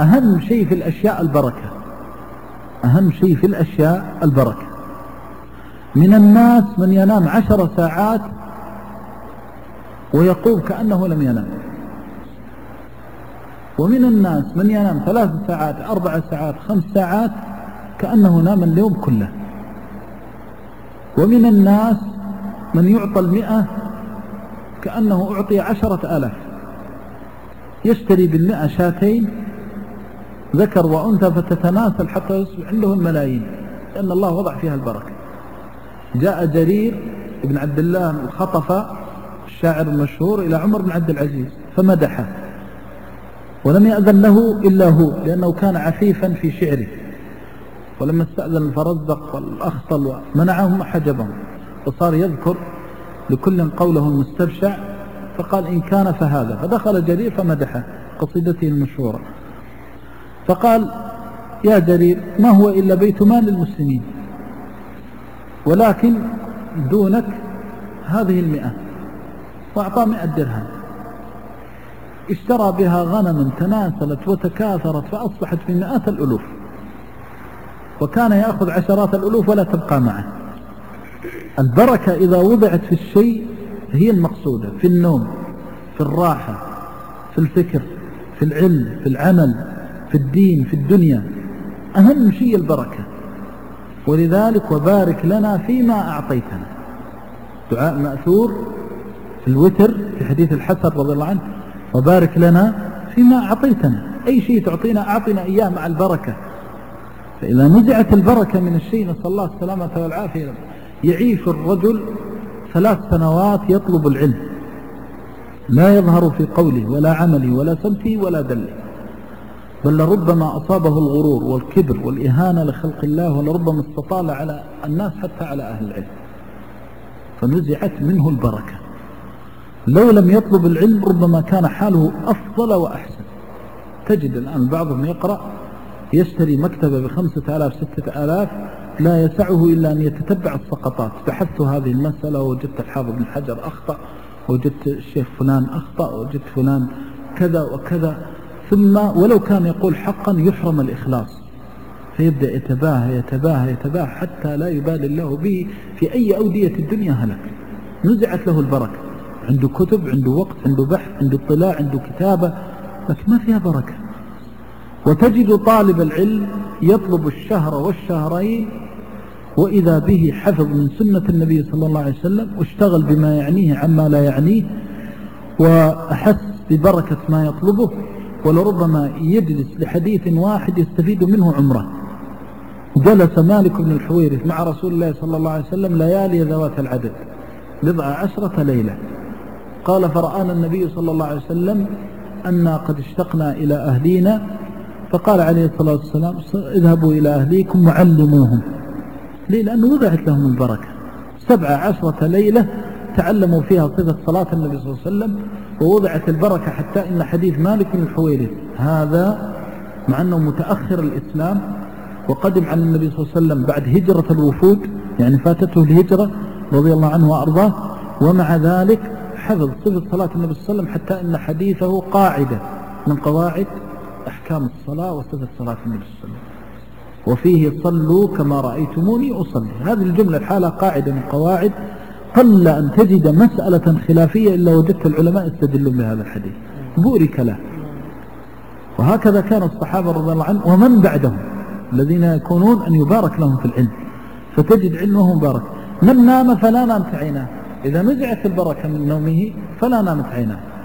أهم شيء في الأشياء البركة. أهم شيء في الأشياء البركة. من الناس من ينام عشر ساعات ويقوم كأنه لم ينام. ومن الناس من ينام ثلاث ساعات أربع ساعات خمس ساعات كأنه نام اليوم كله. ومن الناس من يعطى المئة كأنه أعطي عشرة آلاف. يشتري بالمئة شاتين ذكر وأنثى فتتناسل حتى يصبح عنده الملايين لأن الله وضع فيها البركة. جاء جرير بن عبد الله الخطف الشاعر المشهور إلى عمر بن عبد العزيز فمدحه. ولم يأذن له إلا هو لأنه كان عفيفا في شعره. ولما استأذن الفرزدق والأخطل ومنعهم حجبهم. فصار يذكر لكل قوله المستبشع فقال إن كان فهذا. فدخل جرير فمدحه قصيدته المشهورة. فقال يا جرير ما هو إلا بيت مال المسلمين ولكن دونك هذه المئة. وأعطى مئة درهم. اشترى بها غنما تناسلت وتكاثرت فأصبحت في مئات الألوف. وكان يأخذ عشرات الألوف ولا تبقى معه. البركة إذا وضعت في الشيء هي المقصودة في النوم في الراحة في الفكر في العلم في العمل. في الدين في الدنيا أهم شيء البركة. ولذلك وبارك لنا فيما أعطيتنا. دعاء مأثور في الوتر في حديث الحسن رضي الله عنه وبارك لنا فيما أعطيتنا. أي شيء تعطينا أعطنا إياه مع البركة. فإذا نزعت البركة من الشيء نسأل الله السلامة والعافية. يعيش الرجل ثلاث سنوات يطلب العلم. لا يظهر في قوله ولا عمله ولا سمته ولا دله بل لربما أصابه الغرور والكبر والإهانة لخلق الله ولربما استطال على الناس حتى على أهل العلم. فنزعت منه البركة. لو لم يطلب العلم ربما كان حاله أفضل وأحسن. تجد الآن بعضهم يقرأ يشتري مكتبة بخمسة آلاف ستة آلاف لا يسعه إلا أن يتتبع السقطات. بحثت هذه المسألة وجدت الحافظ بن حجر أخطأ وجدت الشيخ فلان أخطأ وجدت فلان كذا وكذا. ثم ولو كان يقول حقا يحرم الإخلاص فيبدأ يتباهى يتباهى يتباهى حتى لا يبالي الله به في أي أودية الدنيا هلك. نزعت له البركة. عنده كتب عنده وقت عنده بحث عنده اطلاع عنده كتابة لكن ما فيها بركة. وتجد طالب العلم يطلب الشهر والشهرين وإذا به حفظ من سنة النبي صلى الله عليه وسلم واشتغل بما يعنيه عما لا يعنيه وأحس ببركة ما يطلبه ولربما يجلس لحديث واحد يستفيد منه عمره. جلس مالك بن الحويرث مع رسول الله صلى الله عليه وسلم ليالي ذوات العدد بضع عشرة ليلة. قال فرآنا النبي صلى الله عليه وسلم أنا قد اشتقنا إلى أهلينا. فقال عليه الصلاة والسلام اذهبوا إلى أهليكم وعلموهم. ليه؟ لأنه وضعت لهم البركة. سبع عشرة ليلة تعلموا فيها صفة صلاة النبي صلى الله عليه وسلم ووضعت البركة حتى إن حديث مالك بن الحويرث هذا مع أنه متأخر الإسلام وقدم على النبي صلى الله عليه وسلم بعد هجرة الوفود يعني فاتته الهجرة رضي الله عنه وأرضاه ومع ذلك حفظ صفة صلاة النبي صلى الله عليه وسلم حتى إن حديثه قاعدة من قواعد أحكام الصلاة وصفة صلاة النبي صلى الله عليه وسلم. وفيه صلوا كما رأيتموني أصلي. هذه الجملة الحالة قاعدة من قواعد قل أن تجد مسألة خلافية إلا وجدت العلماء يستدلون بهذا الحديث؟ بورك له. وهكذا كان الصحابة رضي الله عنهم ومن بعدهم الذين يكونون أن يبارك لهم في العلم. فتجد علمهم مبارك. من نام فلا نامت عيناه. إذا نزعت البركة من نومه فلا نامت عيناه.